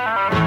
Bye.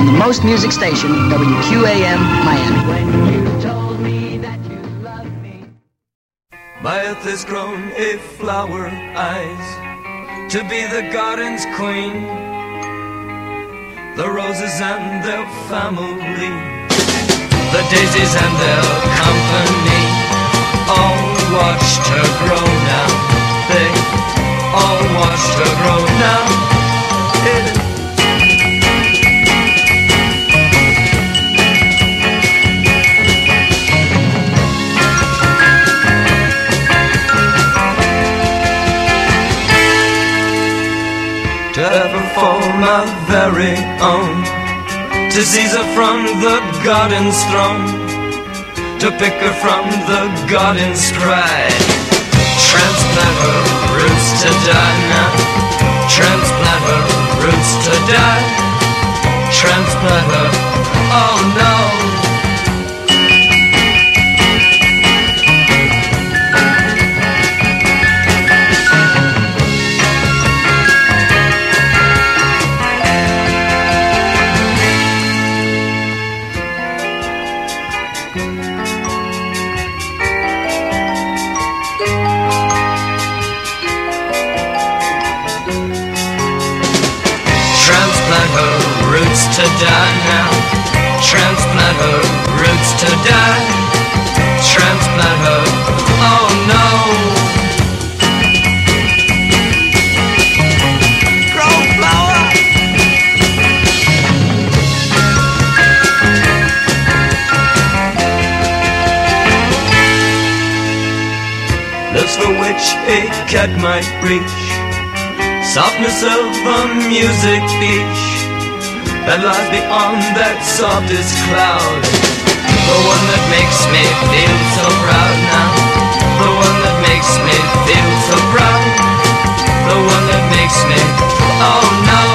and the most music station, WQAM Miami. Has grown a flower eyes to be the garden's queen. The roses and their family, the daisies and their company, all watched her grow now. They all watched her grow now. my very own. To seize her from the garden's throne. To pick her from the garden's cry Transplant her roots to die. Transplant her roots to die. Transplant her, oh no. Transplant her roots to die. Transplant her, oh no. Grow flower. Looks for which a cat might reach softness of a music beach that lies beyond that softest cloud. The one that makes me feel so proud now. The one that makes me feel so proud. The one that makes me, oh no.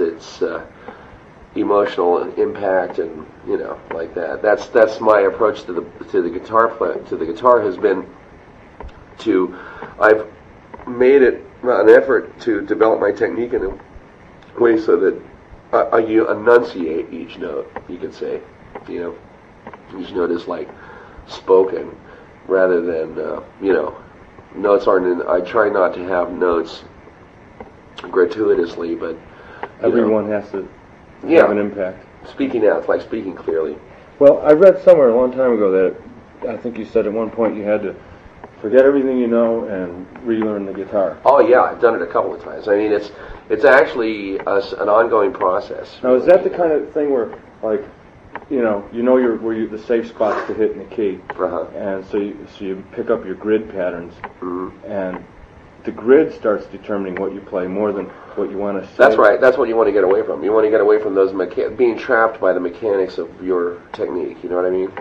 Its uh, emotional impact and you know like that. That's that's my approach to the to the guitar play to the guitar has been to I've made it an effort to develop my technique in a way so that I you enunciate each note you could say you know each note is like spoken rather than uh, you know notes aren't in, I try not to have notes gratuitously but you know, Everyone has to Yeah. have an impact. speaking out it's like speaking clearly Well, I read somewhere a long time ago that I think you said at one point you had to forget everything you know and relearn the guitar. oh yeah I've done it a couple of times I mean it's it's actually a an ongoing process Now, is that the kind of thing where, like, you know, you know your where you, the safe spots to hit in the key, uh-huh. and so you, so you pick up your grid patterns, Mhm. and the grid starts determining what you play more than what you want to say. That's right. That's what you want to get away from. You want to get away from those mecha- being trapped by the mechanics of your technique. You know what I mean?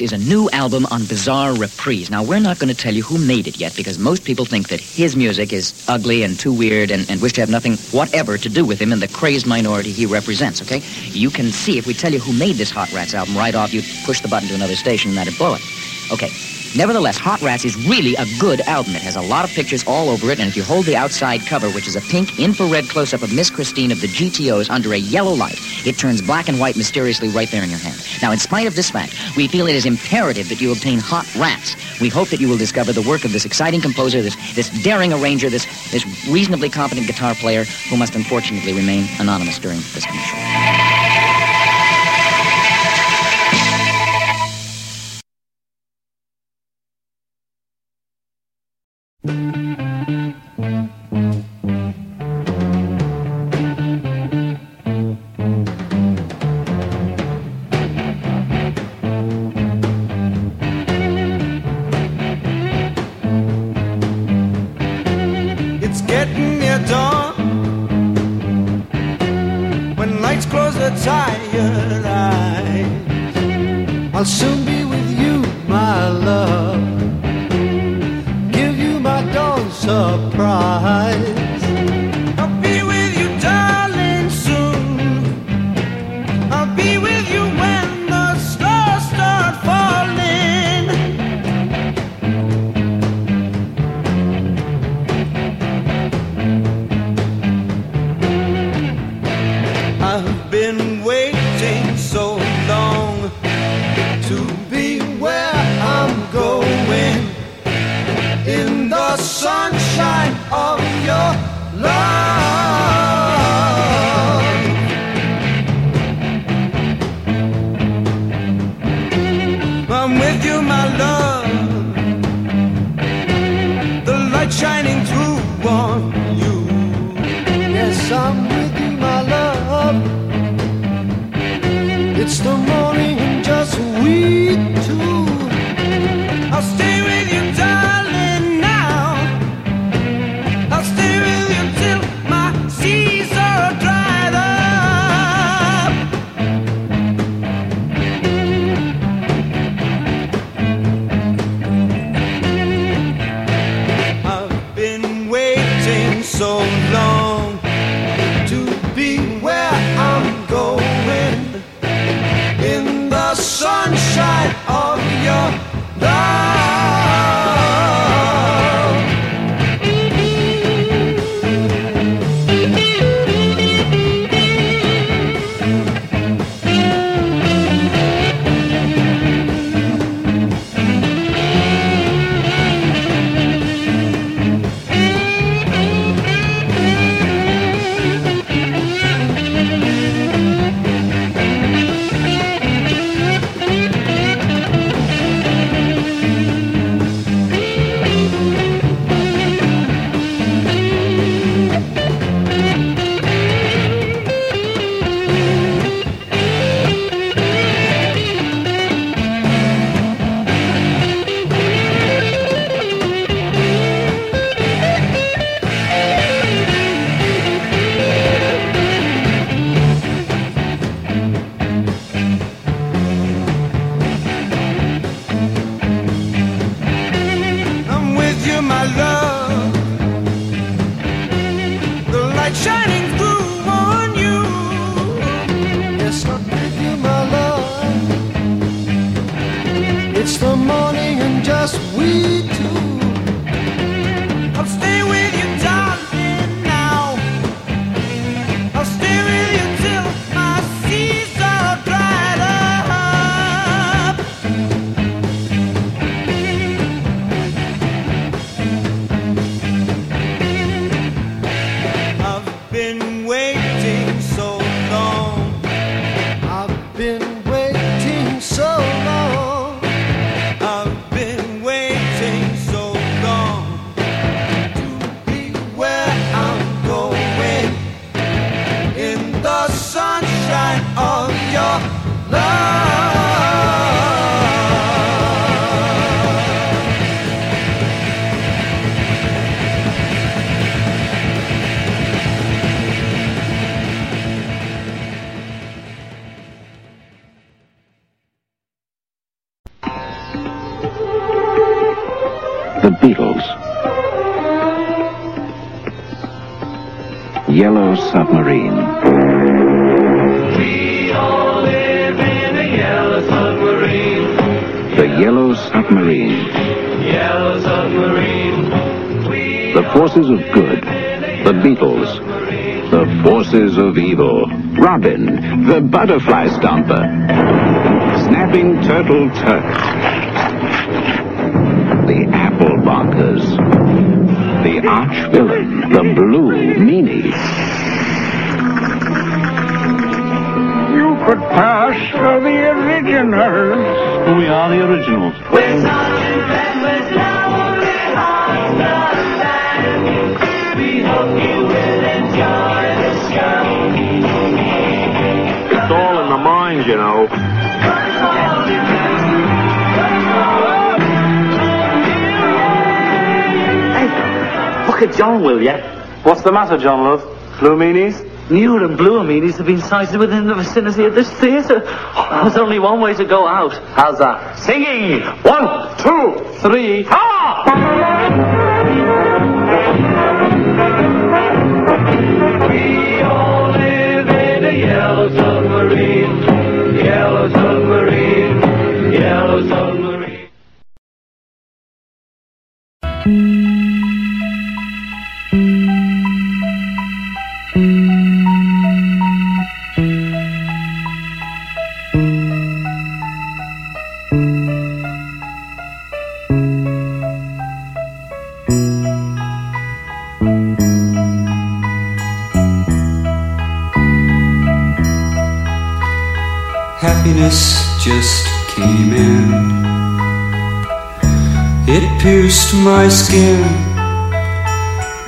Is a new album on Bizarre Reprise. Now, we're not going to tell you who made it yet because most people think that his music is ugly and too weird and, and wish to have nothing whatever to do with him and the crazed minority he represents, okay? You can see if we tell you who made this Hot Rats album right off, you'd push the button to another station and that'd blow it. Okay. Nevertheless, Hot Rats is really a good album. It has a lot of pictures all over it, and if you hold the outside cover, which is a pink infrared close-up of Miss Christine of the GTOs under a yellow light, it turns black and white mysteriously right there in your hand. Now, in spite of this fact, we feel it is imperative that you obtain Hot Rats. We hope that you will discover the work of this exciting composer, this, this daring arranger, this, this reasonably competent guitar player who must unfortunately remain anonymous during this commercial. Lights close the tired eyes. I'll soon be with you, my love. Give you my dawn surprise. Forces of evil. Robin, the butterfly stomper. Snapping Turtle Turk. The Apple Bonkers. The arch villain, the Blue Meanie. You could pass for the originals. We are the originals. You know. Look at John, will ya? What's the matter, John Love? Blue meanies? Nude and blue meanies have been sighted within the vicinity of this theatre. Oh, there's only one way to go out. How's that? Singing! One, two, three, We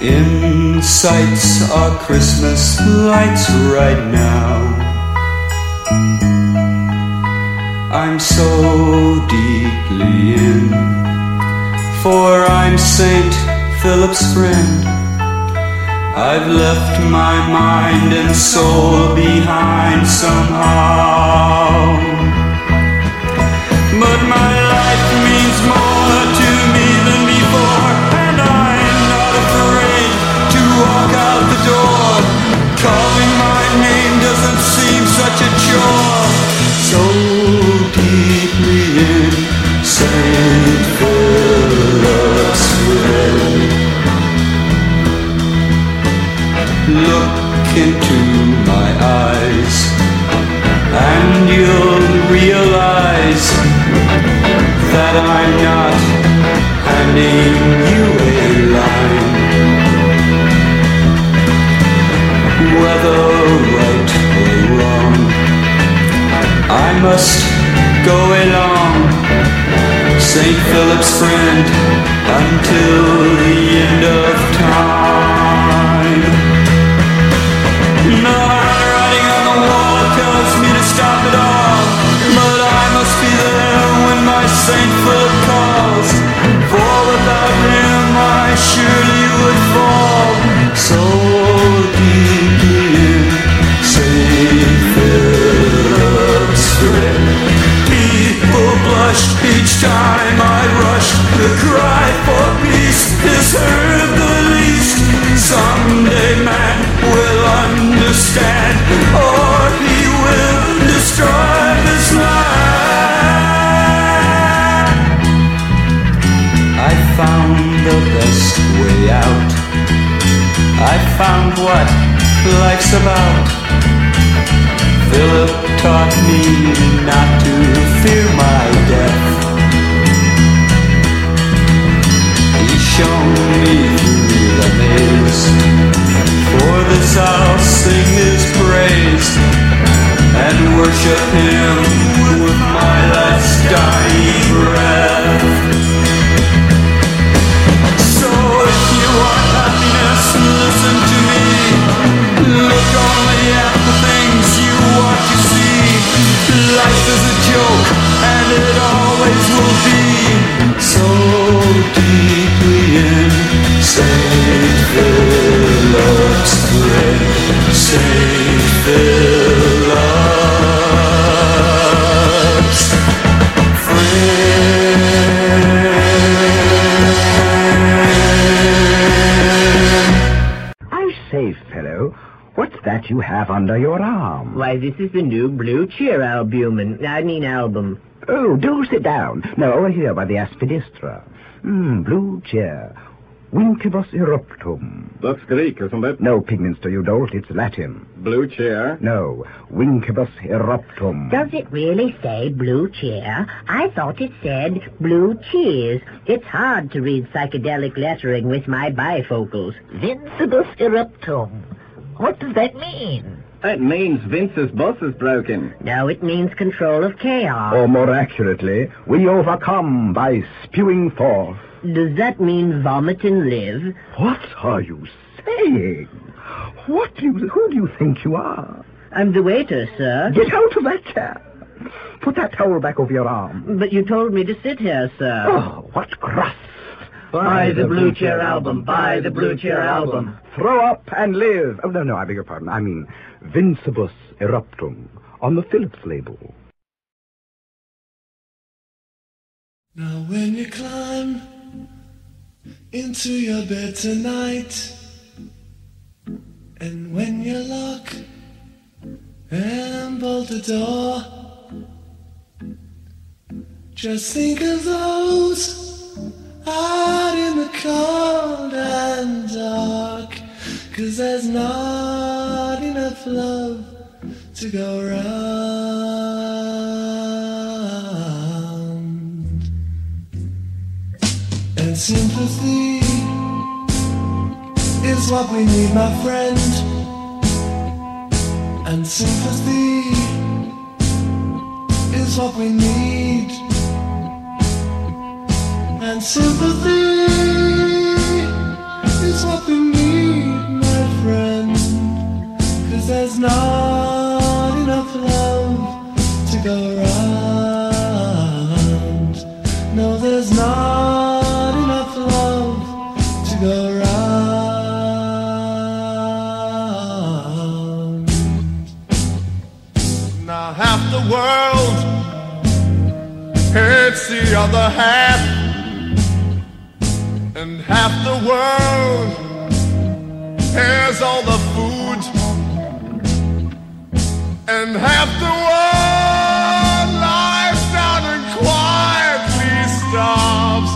In sights are Christmas lights right now. I'm so deeply in, for I'm Saint Philip's friend. I've left my mind and soul behind somehow. But my life means more door. Calling my name doesn't seem such a chore. So deeply in St. Philip's friend. Look into my eyes, and you'll realize that I'm not handing you a line. Whether right or wrong, I must go along, St. Philip's friend, until the end of time. No handwriting on the wall tells me to stop it all, time I rush. The cry for peace is heard the least. Someday man will understand, or he will destroy this land. I found the best way out. I found what life's about. Philip taught me not to fear my death. Shown me the maze. For this I'll sing his praise and worship him with my last dying breath. So if you want happiness, listen to me. Look only at the things you want to see. Life is a joke, that you have under your arm? Why, this is the new Blue Cheer albumin. I mean album. Oh, do sit down. No, over here by the aspidistra. Hmm, blue chair. Wincubus eruptum. That's Greek, isn't it? No, Pigminster, you dolt. It's Latin. Blue chair? No, Wincubus eruptum. Does it really say blue chair? I thought it said blue cheers. It's hard to read psychedelic lettering with my bifocals. Vincebus eruptum. What does that mean? That means Vince's bus is broken. No, it means control of chaos. Or more accurately, we overcome by spewing forth. Does that mean vomit and live? What are you saying? What do you, who do you think you are? I'm the waiter, sir. Get out of that chair. Put that towel back over your arm. But you told me to sit here, sir. Oh, what crust. Buy the Blue Chair album. Buy the Blue Chair album. Throw up and live. Oh, no, no, I beg your pardon. I mean Vincebus eruptum on the Philips label. Now when you climb into your bed tonight and when you lock and bolt the door just think of those out in the cold and dark cause there's not enough love to go round and sympathy is what we need, my friend. And sympathy is what we need. And sympathy Cause there's not enough love to go around. No, there's not enough love to go around. Now half the world hates the other half, and half the world has all the food, and half the world lies down and quietly starves,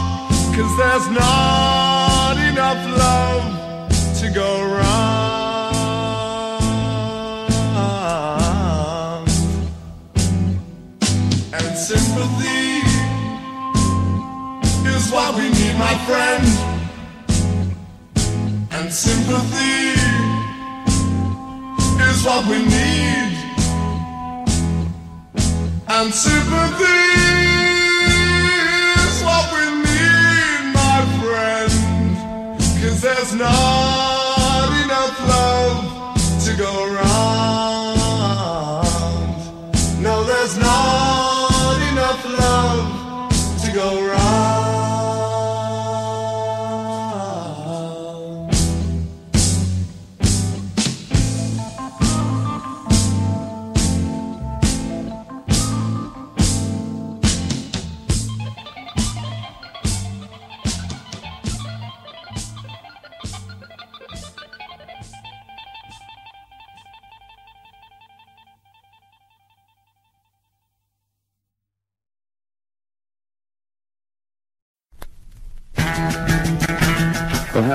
cause there's not enough love to go round. And sympathy is what we need, my friend. And sympathy is what we need. And sympathy is what we need, my friend. Cause there's not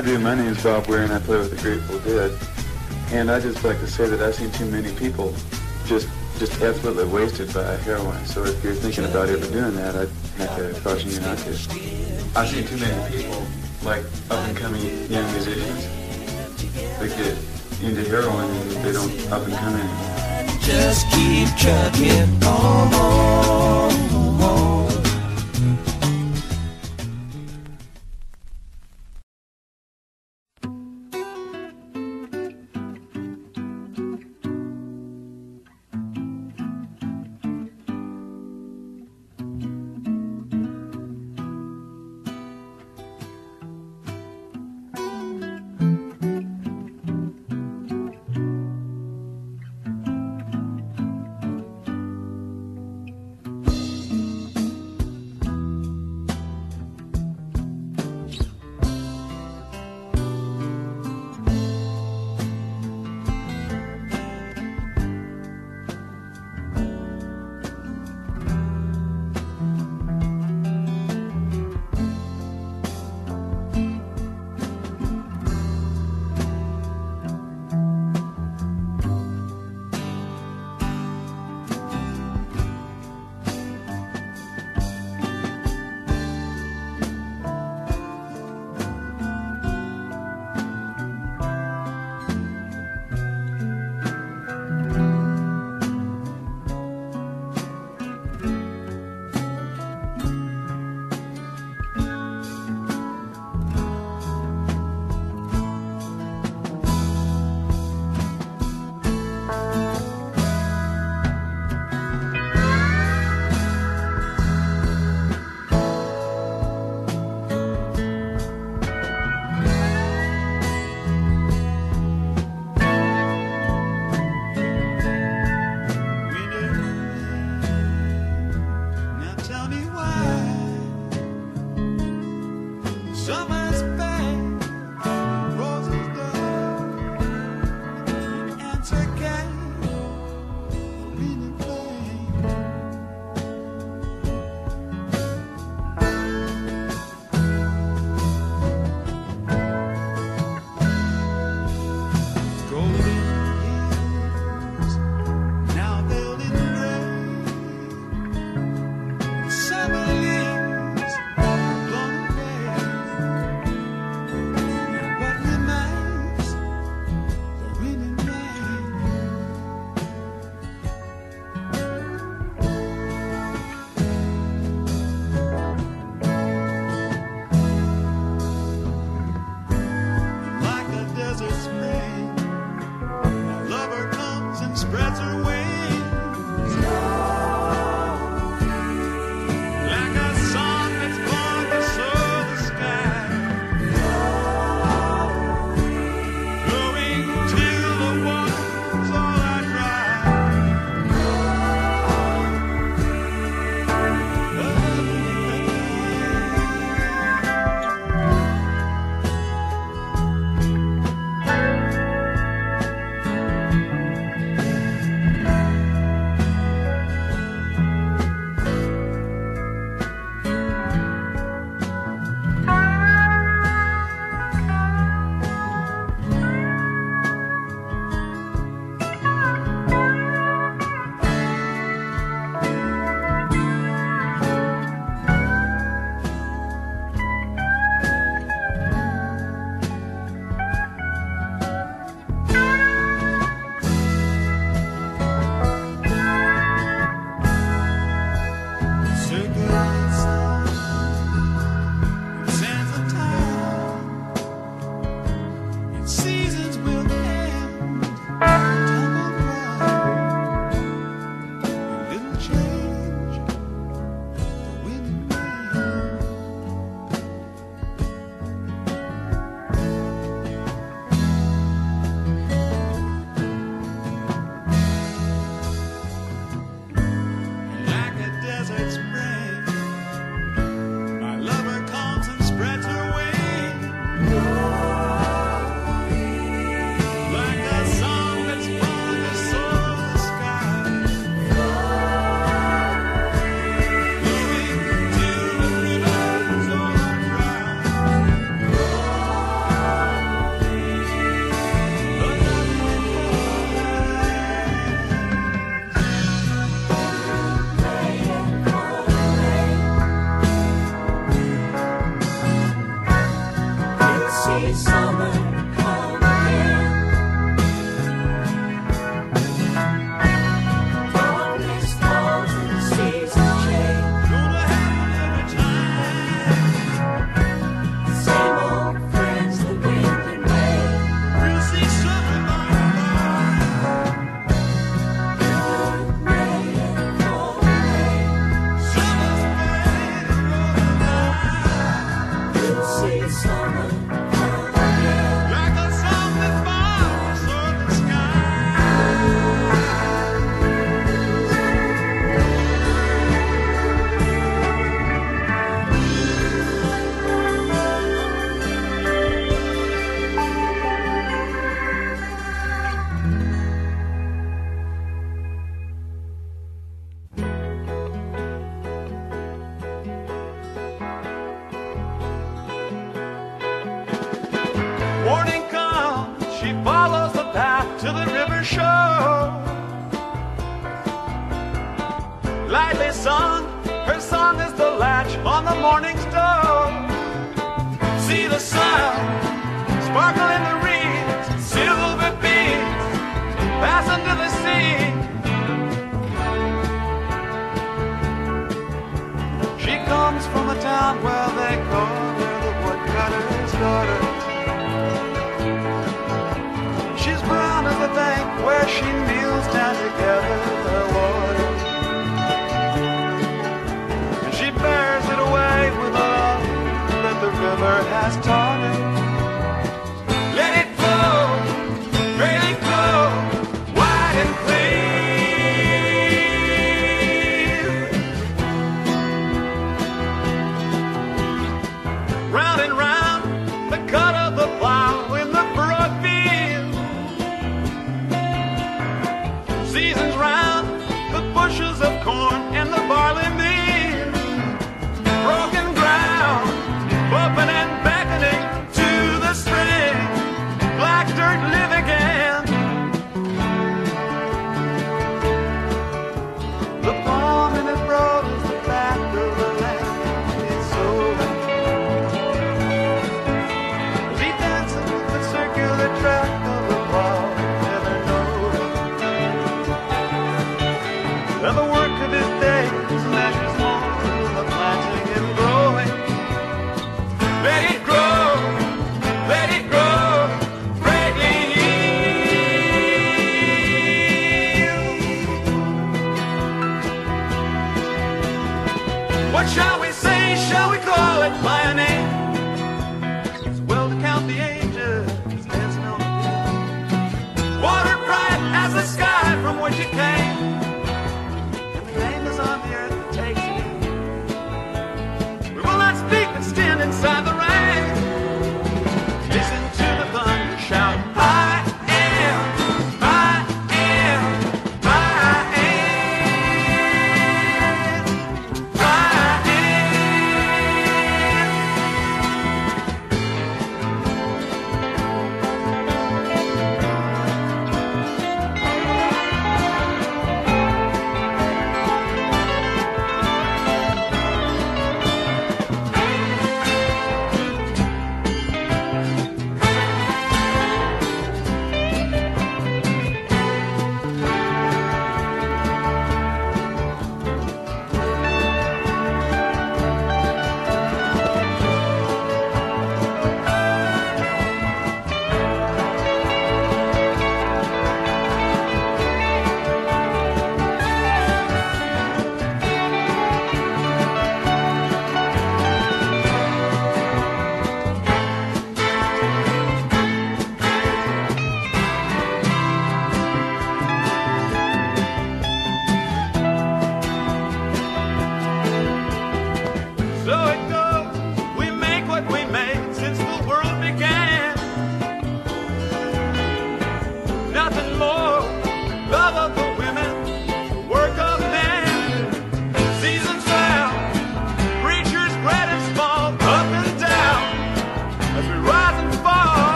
Well, how do? My name is Bob Weir, and I play with the Grateful Dead. And I just like to say that I've seen too many people just just absolutely wasted by heroin. So if you're thinking about ever doing that, I'd have to caution you not to. I've seen too many people like up and coming young musicians. They get into heroin and they don't up and come anymore. Just keep trucking on. Now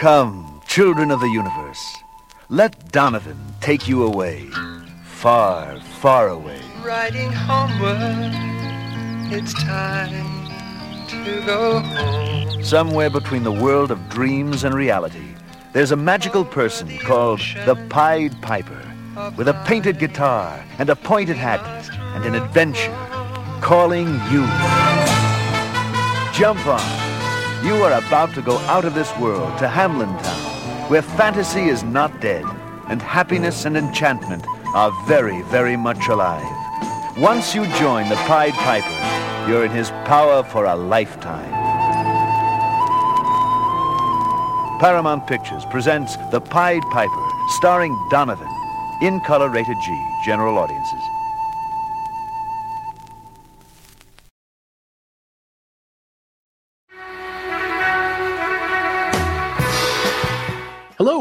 Come, children of the universe, let Donovan take you away, far, far away. Riding homeward, it's time to go home. Somewhere between the world of dreams and reality, there's a magical person called the Pied Piper, with a painted guitar and a pointed hat and an adventure, calling you. Jump on. You are about to go out of this world to Hamelin Town, where fantasy is not dead, and happiness and enchantment are very, very much alive. Once you join the Pied Piper, you're in his power for a lifetime. Paramount Pictures presents The Pied Piper, starring Donovan, in color rated G, general audiences.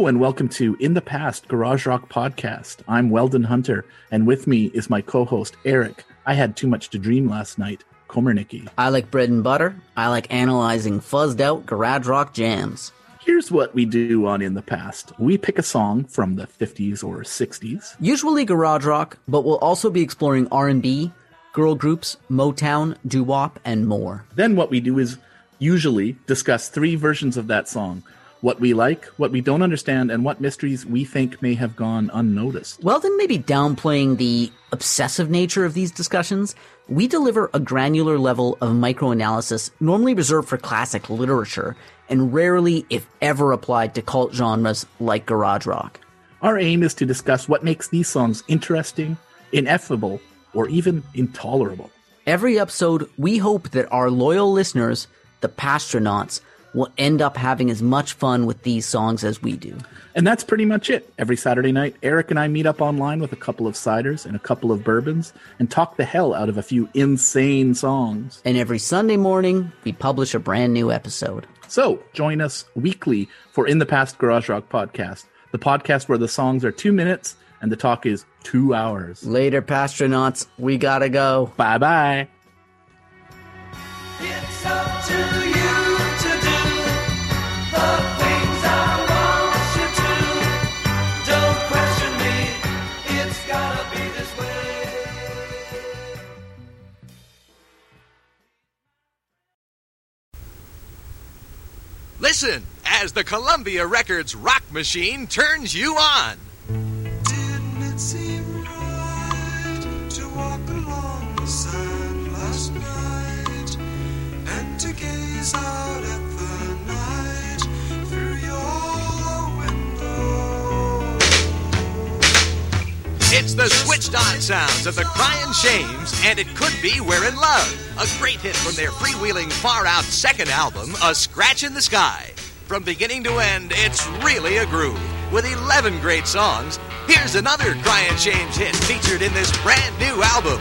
And welcome to In the Past Garage Rock Podcast. I'm Weldon Hunter, and with me is my co-host Eric. I had too much to dream last night. Komernicki. I like bread and butter. I like analyzing fuzzed out garage rock jams. Here's what we do on In the Past. We pick a song from the 50s or 60s. Usually garage rock, but we'll also be exploring R&B, girl groups, Motown, doo-wop, and more. Then what we do is usually discuss three versions of that song. What we like, what we don't understand, and what mysteries we think may have gone unnoticed. Well, then maybe downplaying the obsessive nature of these discussions. We deliver a granular level of microanalysis normally reserved for classic literature and rarely, if ever, applied to cult genres like garage rock. Our aim is to discuss what makes these songs interesting, ineffable, or even intolerable. Every episode, we hope that our loyal listeners, the Pastronauts, will end up having as much fun with these songs as we do. And that's pretty much it. Every Saturday night, Eric and I meet up online with a couple of ciders and a couple of bourbons and talk the hell out of a few insane songs. And every Sunday morning, we publish a brand new episode. So join us weekly for In the Past Garage Rock Podcast, the podcast where the songs are two minutes and the talk is two hours. Later, Pastronauts. We gotta go. Bye bye. Listen as the Columbia Records rock machine turns you on. Didn't it It's the switched on sounds of the Crying Shames, and it could be We're in Love, a great hit from their freewheeling far out second album, A Scratch in the Sky. From beginning to end, it's really a groove. With 11 great songs, here's another Crying Shames hit featured in this brand new album.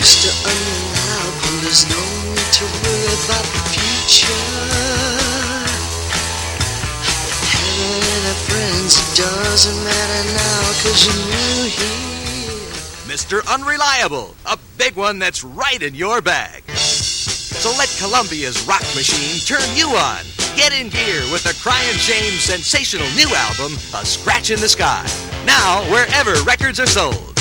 Mr. Unreliable, there's no need to worry about the future. Doesn't matter now, cause you're new here. Mr. Unreliable, a big one that's right in your bag. So let Columbia's rock machine turn you on Get in gear with the Crying Shames sensational new album, A Scratch in the Sky. Now, wherever records are sold.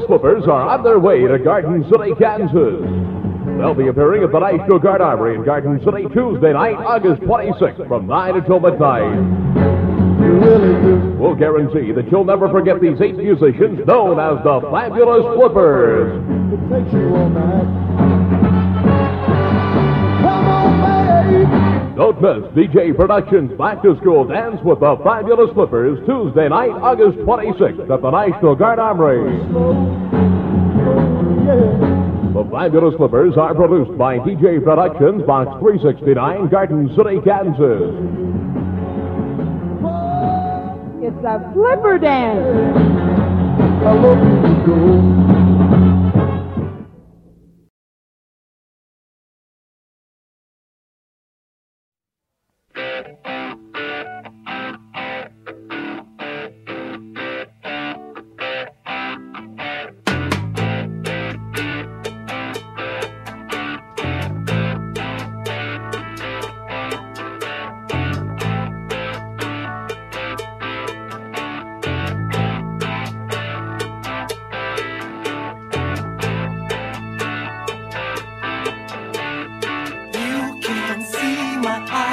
The Flippers are on their way to Garden City, Kansas. They'll be appearing at the National Guard Armory in Garden City Tuesday night, August 26th, from 9 until midnight. We'll guarantee that you'll never forget these eight musicians known as the Fabulous Flippers. Don't miss DJ Productions Back to School Dance with the Fabulous Flippers Tuesday night, August 26th at the National Guard Armory. The Fabulous Flippers are produced by DJ Productions, Box 369, Garden City, Kansas. It's a flipper dance. My eyes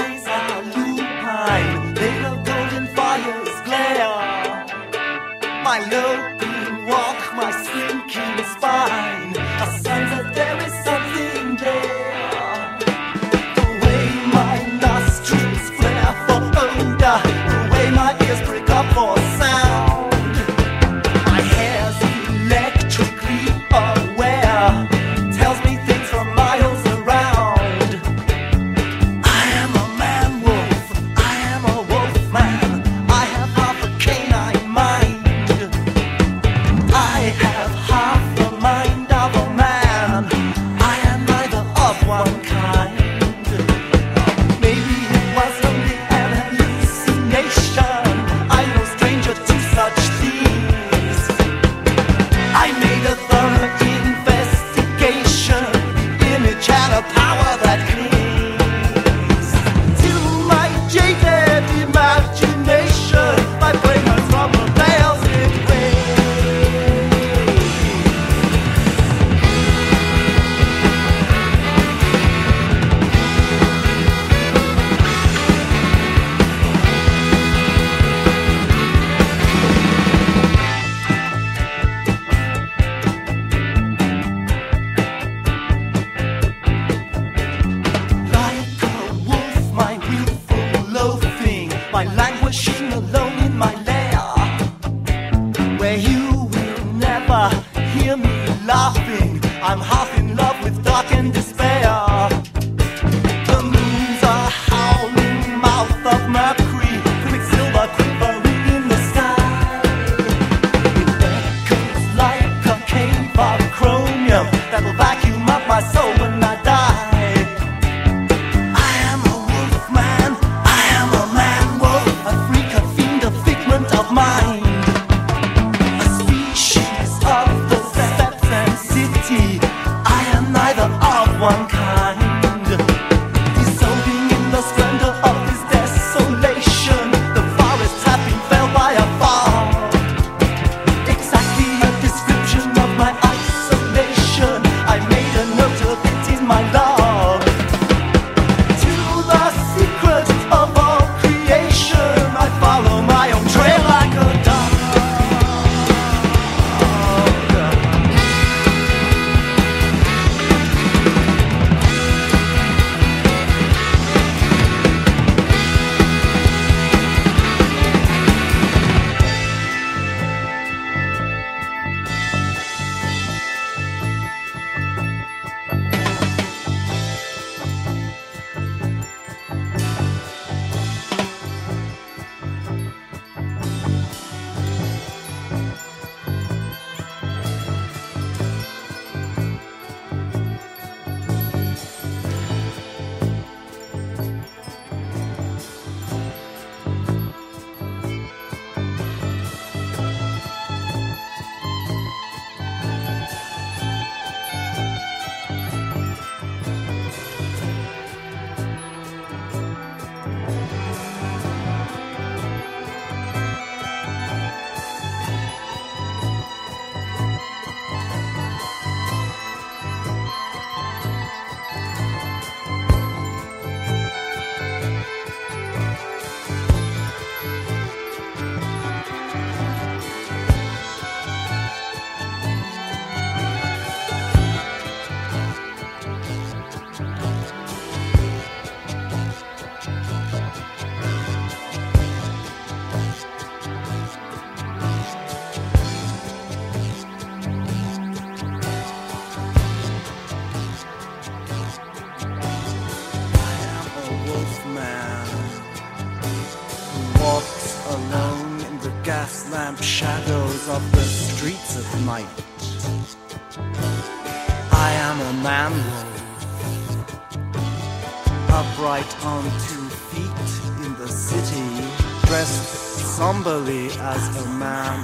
as a man.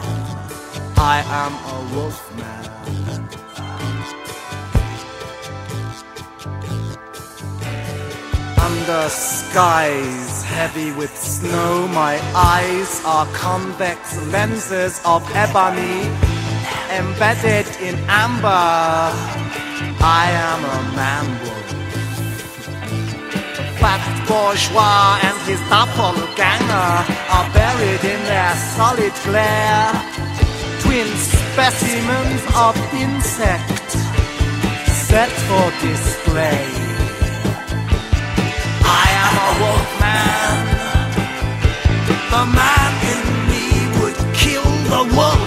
I am a wolf man. Under skies heavy with snow, my eyes are convex lenses of ebony embedded in amber. I am a man wolf fat bourgeois and his doppelganger are buried in their solid glare. Twin specimens of insect set for display. I am a wolf man. The man in me would kill the wolf.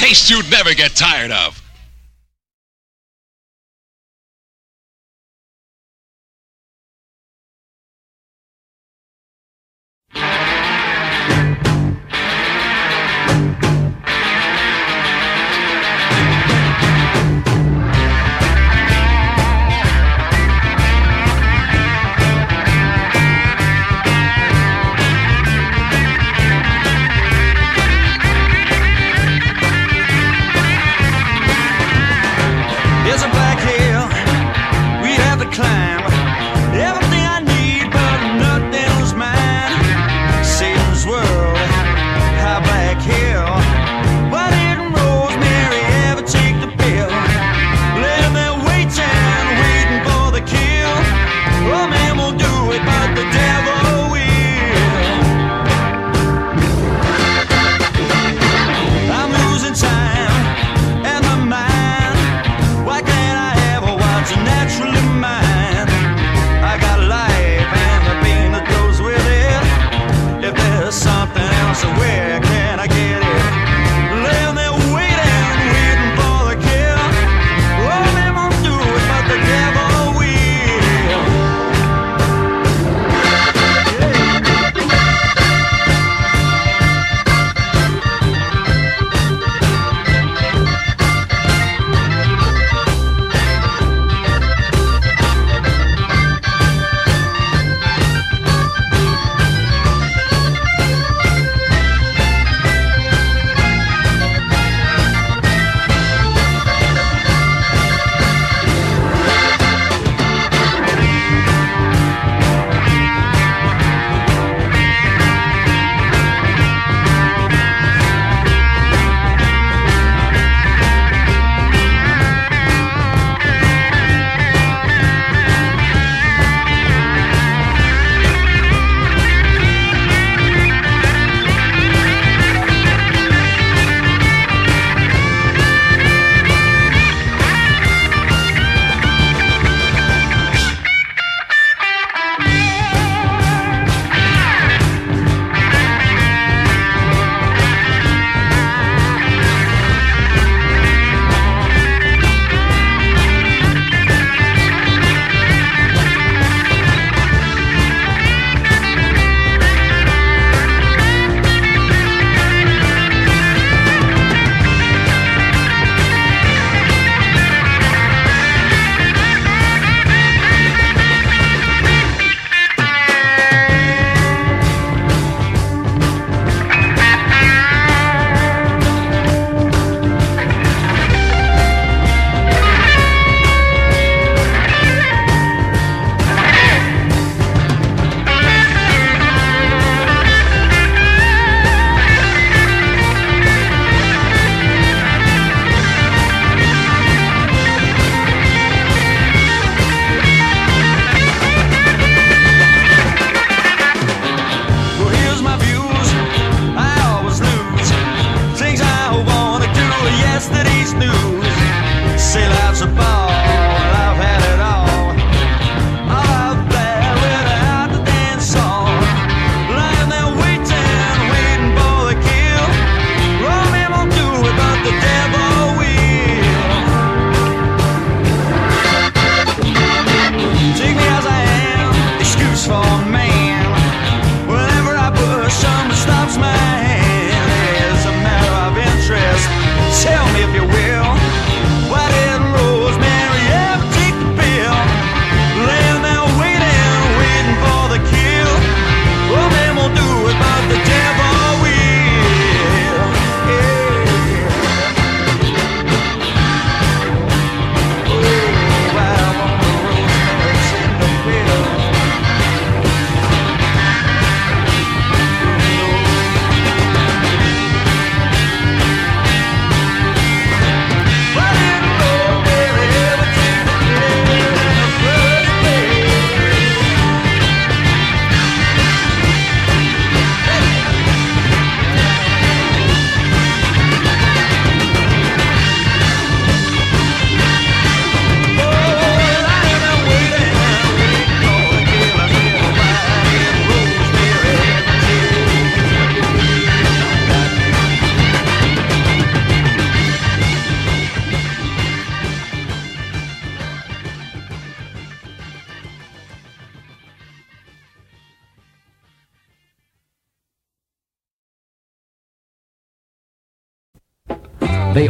Taste you'd never get tired of.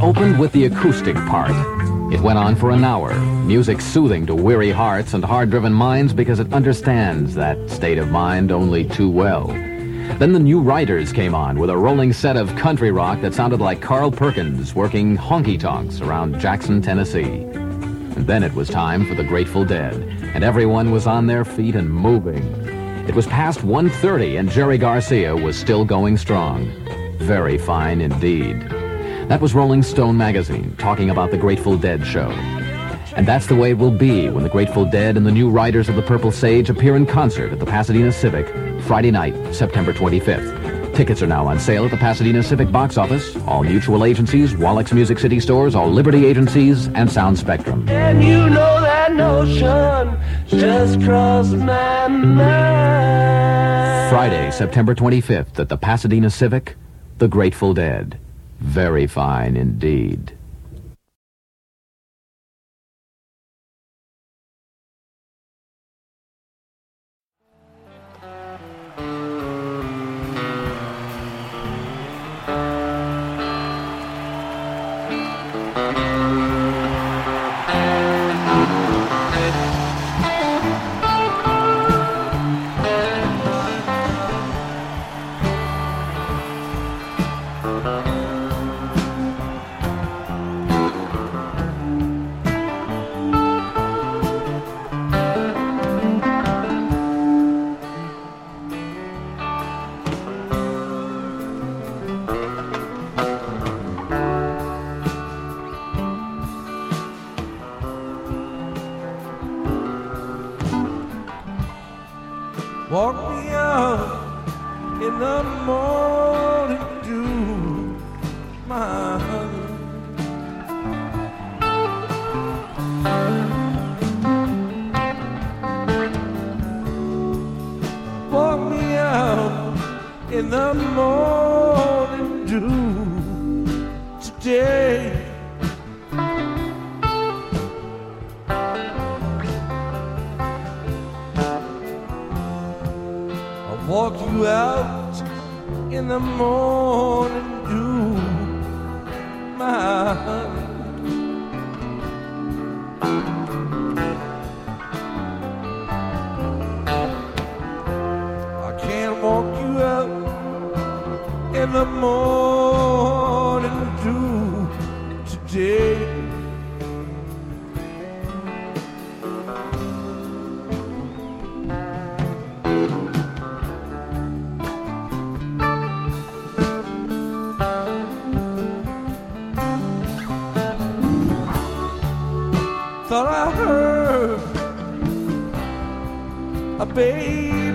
Opened with the acoustic part. It went on for an hour, music soothing to weary hearts and hard-driven minds because it understands that state of mind only too well. Then the New Riders came on with a rolling set of country rock that sounded like Carl Perkins working honky-tonks around Jackson, Tennessee. And then it was time for the Grateful Dead, and everyone was on their feet and moving. It was past 1.30 and Jerry Garcia was still going strong. Very fine indeed. That was Rolling Stone magazine talking about the Grateful Dead show. And that's the way it will be when the Grateful Dead and the new Riders of the Purple Sage appear in concert at the Pasadena Civic Friday night, September 25th. Tickets are now on sale at the Pasadena Civic box office, all mutual agencies, Wallichs Music City stores, all Liberty agencies, and Sound Spectrum. And you know that notion just crossed my mind. Friday, September 25th at the Pasadena Civic, The Grateful Dead. Very fine indeed. The morning dew today. I'll walk you out in the morning dew, my the morning dew today. Thought I heard a baby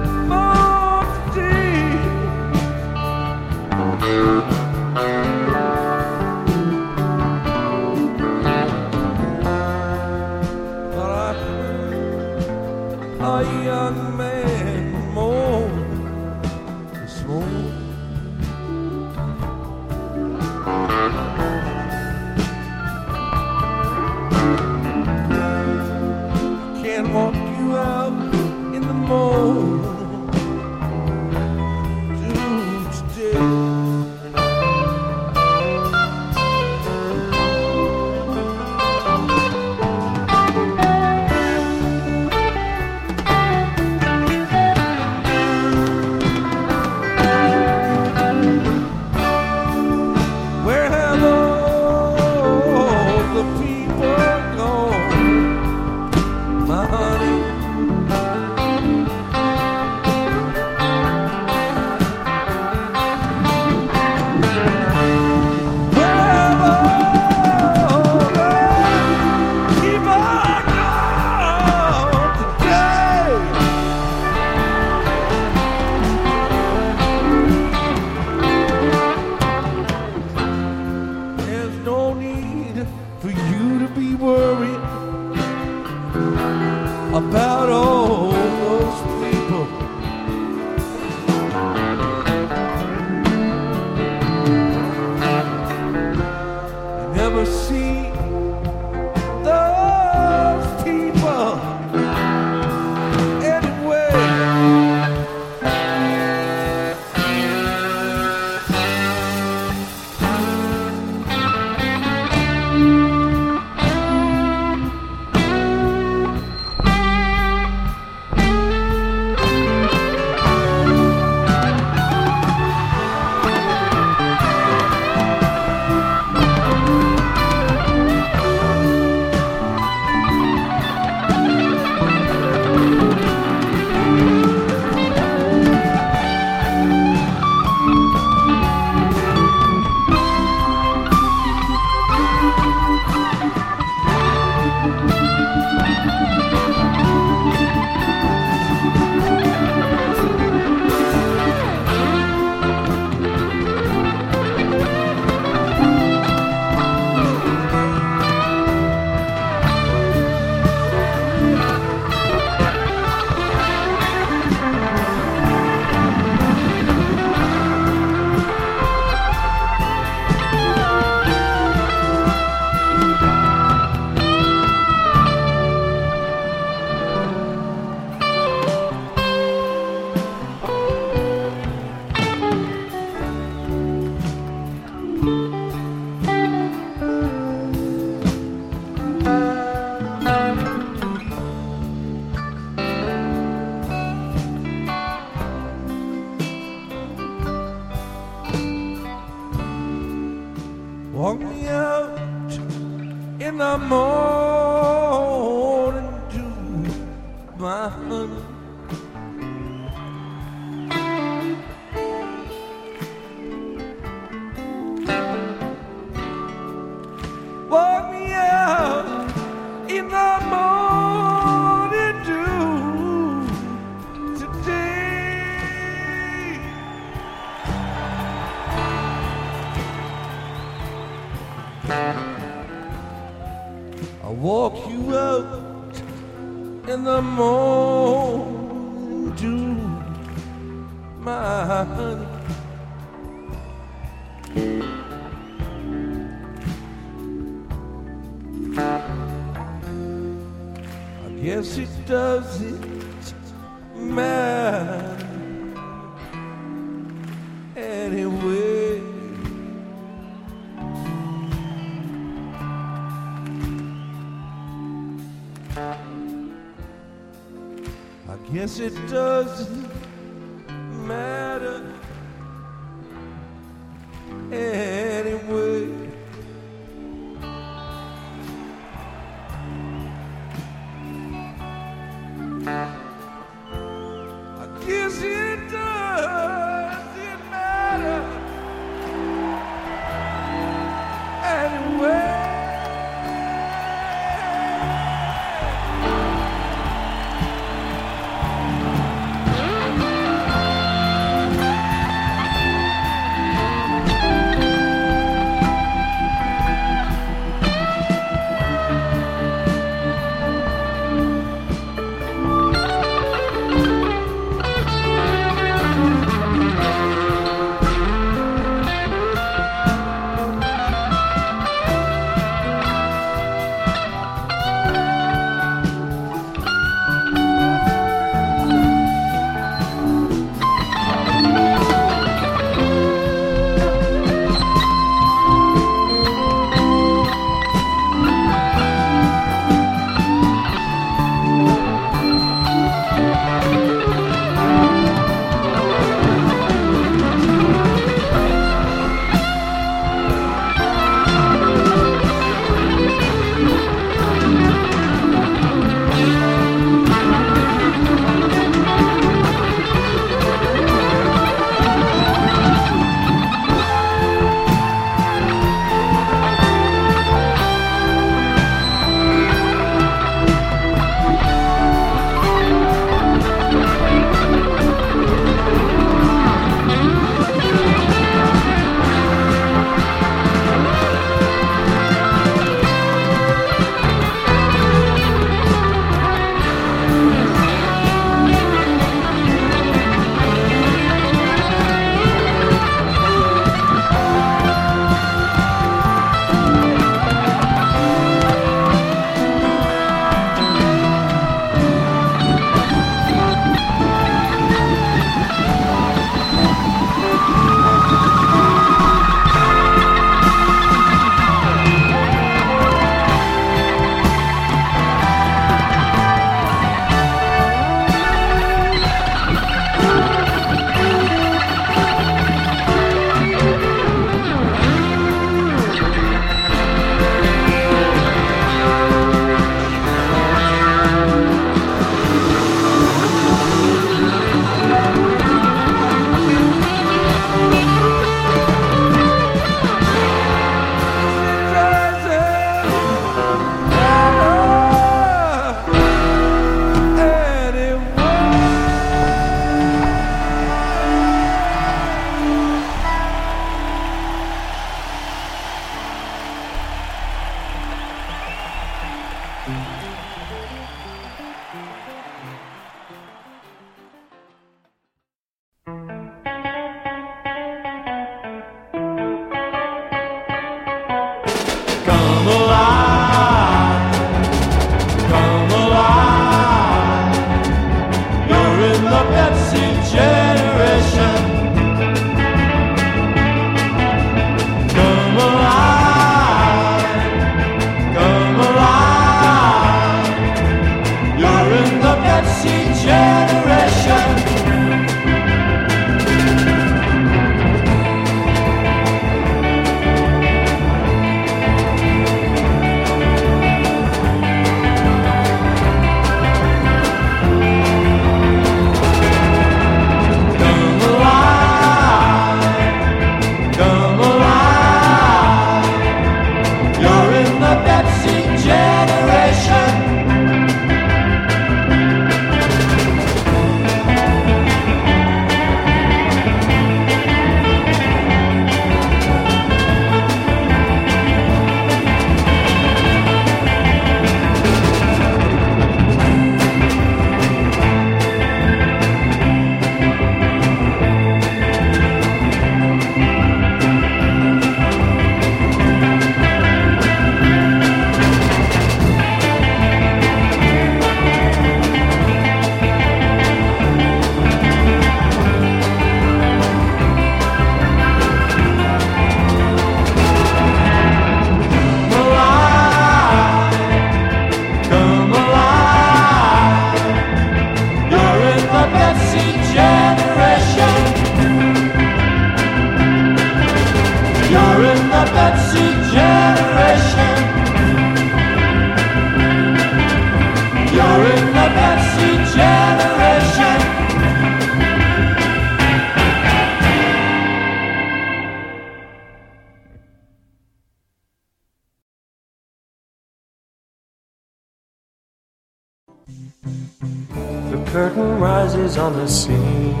on the scene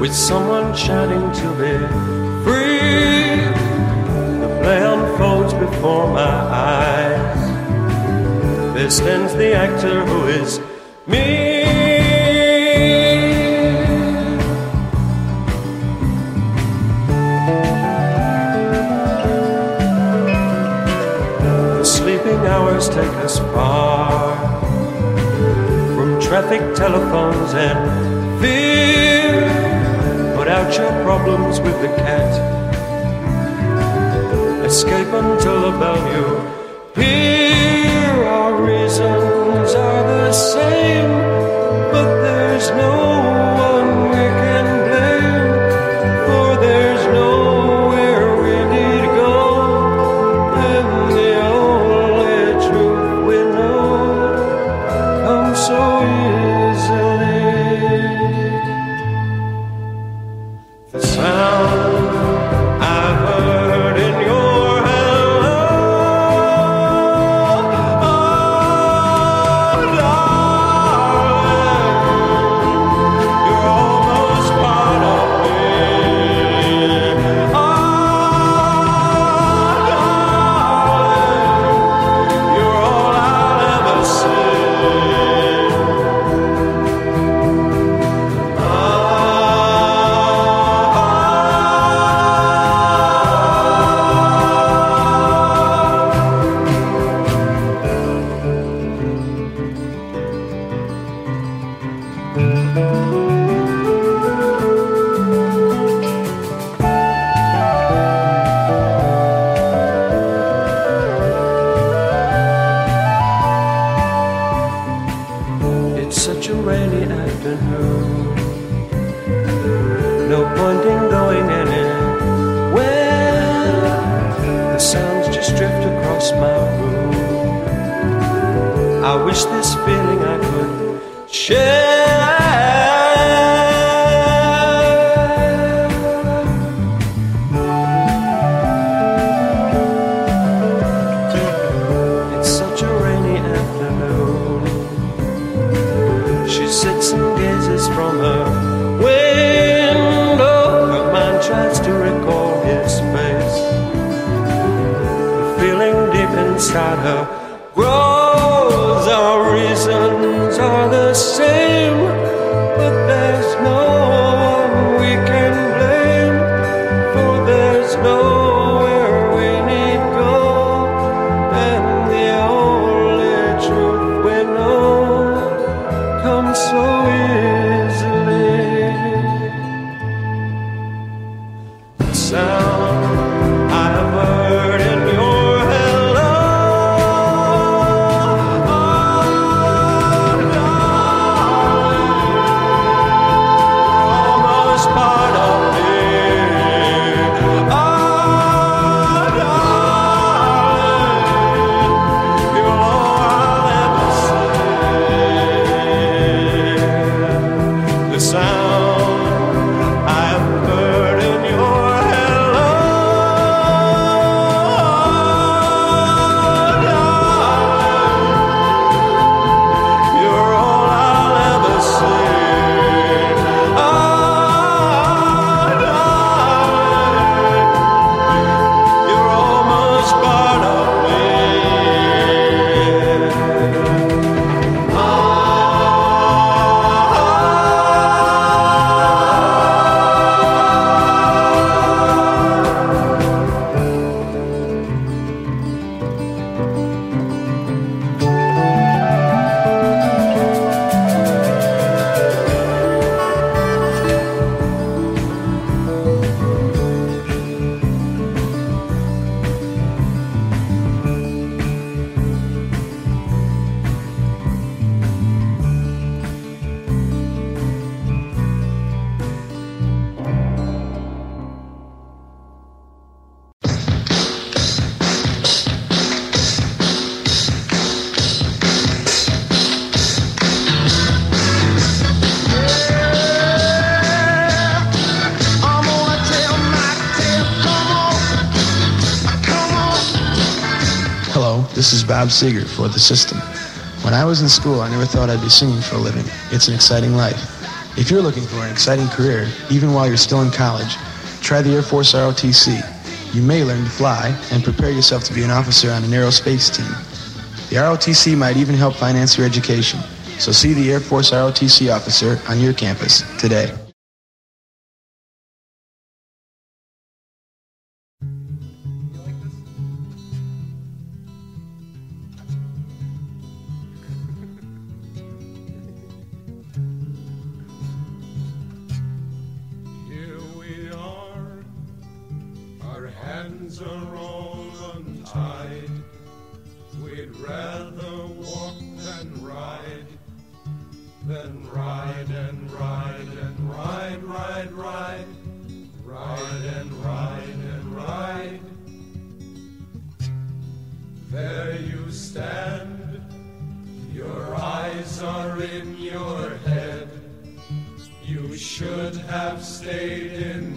with someone shouting to me, free. The play unfolds before my eyes. This ends the actor who is me. traffic telephones and fear. Put out your problems with the cat. Escape until the bell. you. hear our reasons. Bob Seger for The System. When I was in school, I never thought I'd be singing for a living. It's an exciting life. If you're looking for an exciting career, even while you're still in college, try the Air Force ROTC. You may learn to fly and prepare yourself to be an officer on an aerospace team. The ROTC might even help finance your education. So see the Air Force ROTC officer on your campus today. Are all untied. We'd rather walk than ride, than ride and ride and ride, ride, ride, ride and ride and ride. There you stand, your eyes are in your head. You should have stayed in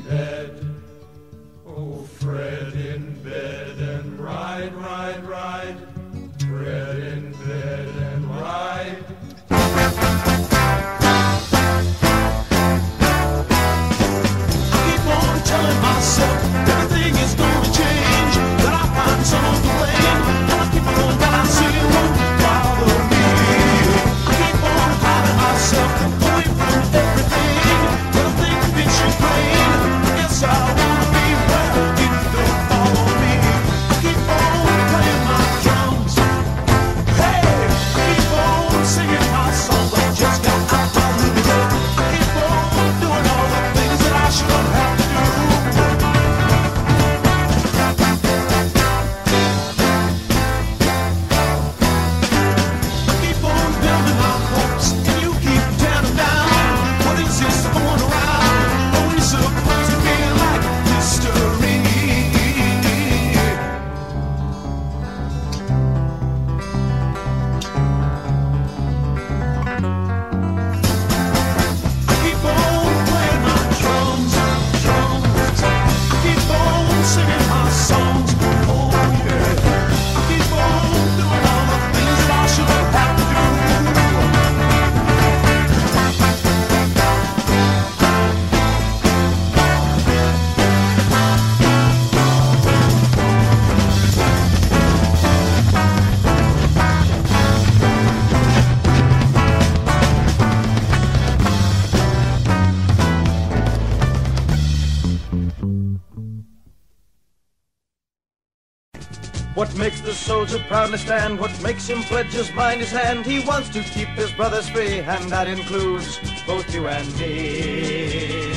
soldier proudly stand? What makes him pledge his mind, his hand? He wants to keep his brothers free, and that includes both you and me.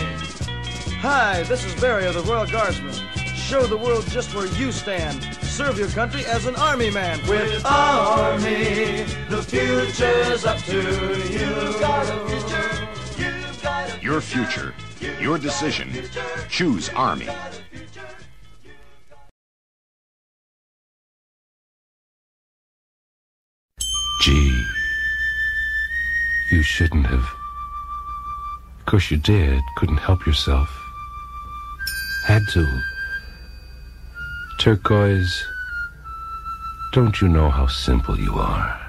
Hi, this is Barry of the Royal Guardsmen. Show the world just where you stand. Serve your country as an army man. With Army, the future's up to you. Got a future. Your future, your decision. Choose Army. Gee, you shouldn't have. Of course you did. Couldn't help yourself. Had to. Turquoise, don't you know how simple you are?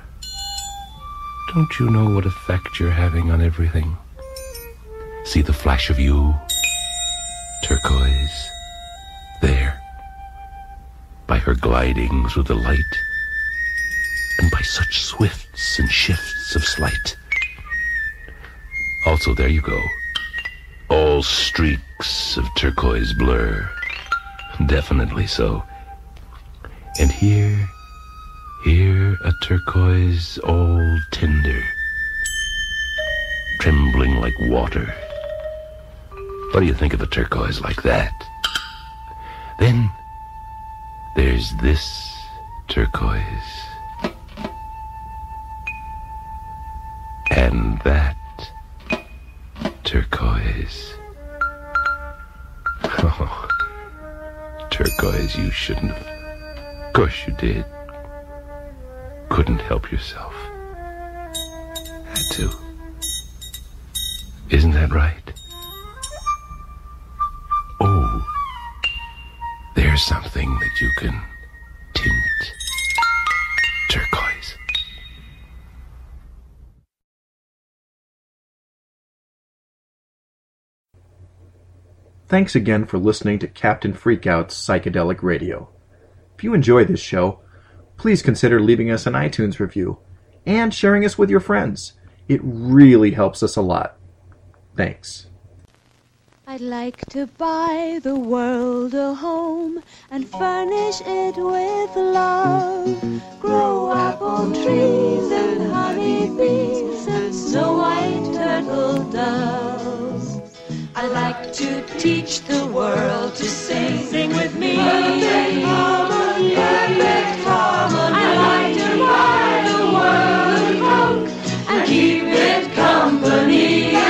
Don't you know what effect you're having on everything? See the flash of you, turquoise, there, by her gliding through the light, by such swifts and shifts of sleight. Also, there you go, all streaks of turquoise blur, definitely so. And here, here a turquoise all tender, trembling like water. What do you think of a turquoise like that? Then there's this turquoise. And that turquoise. Oh, turquoise, you shouldn't have. Of course you did. Couldn't help yourself. Had to. Isn't that right? Oh, there's something that you can tint turquoise. Thanks again for listening to Captain Freakout's Psychedelic Radio. If you enjoy this show, please consider leaving us an iTunes review and sharing us with your friends. It really helps us a lot. Thanks. I'd like to buy the world a home and furnish it with love. Grow apple trees and honey bees and snow white turtle doves like to teach the world to sing. Sing with me. Perfect harmony. Perfect harmony. I like to buy the world a coke and keep it company.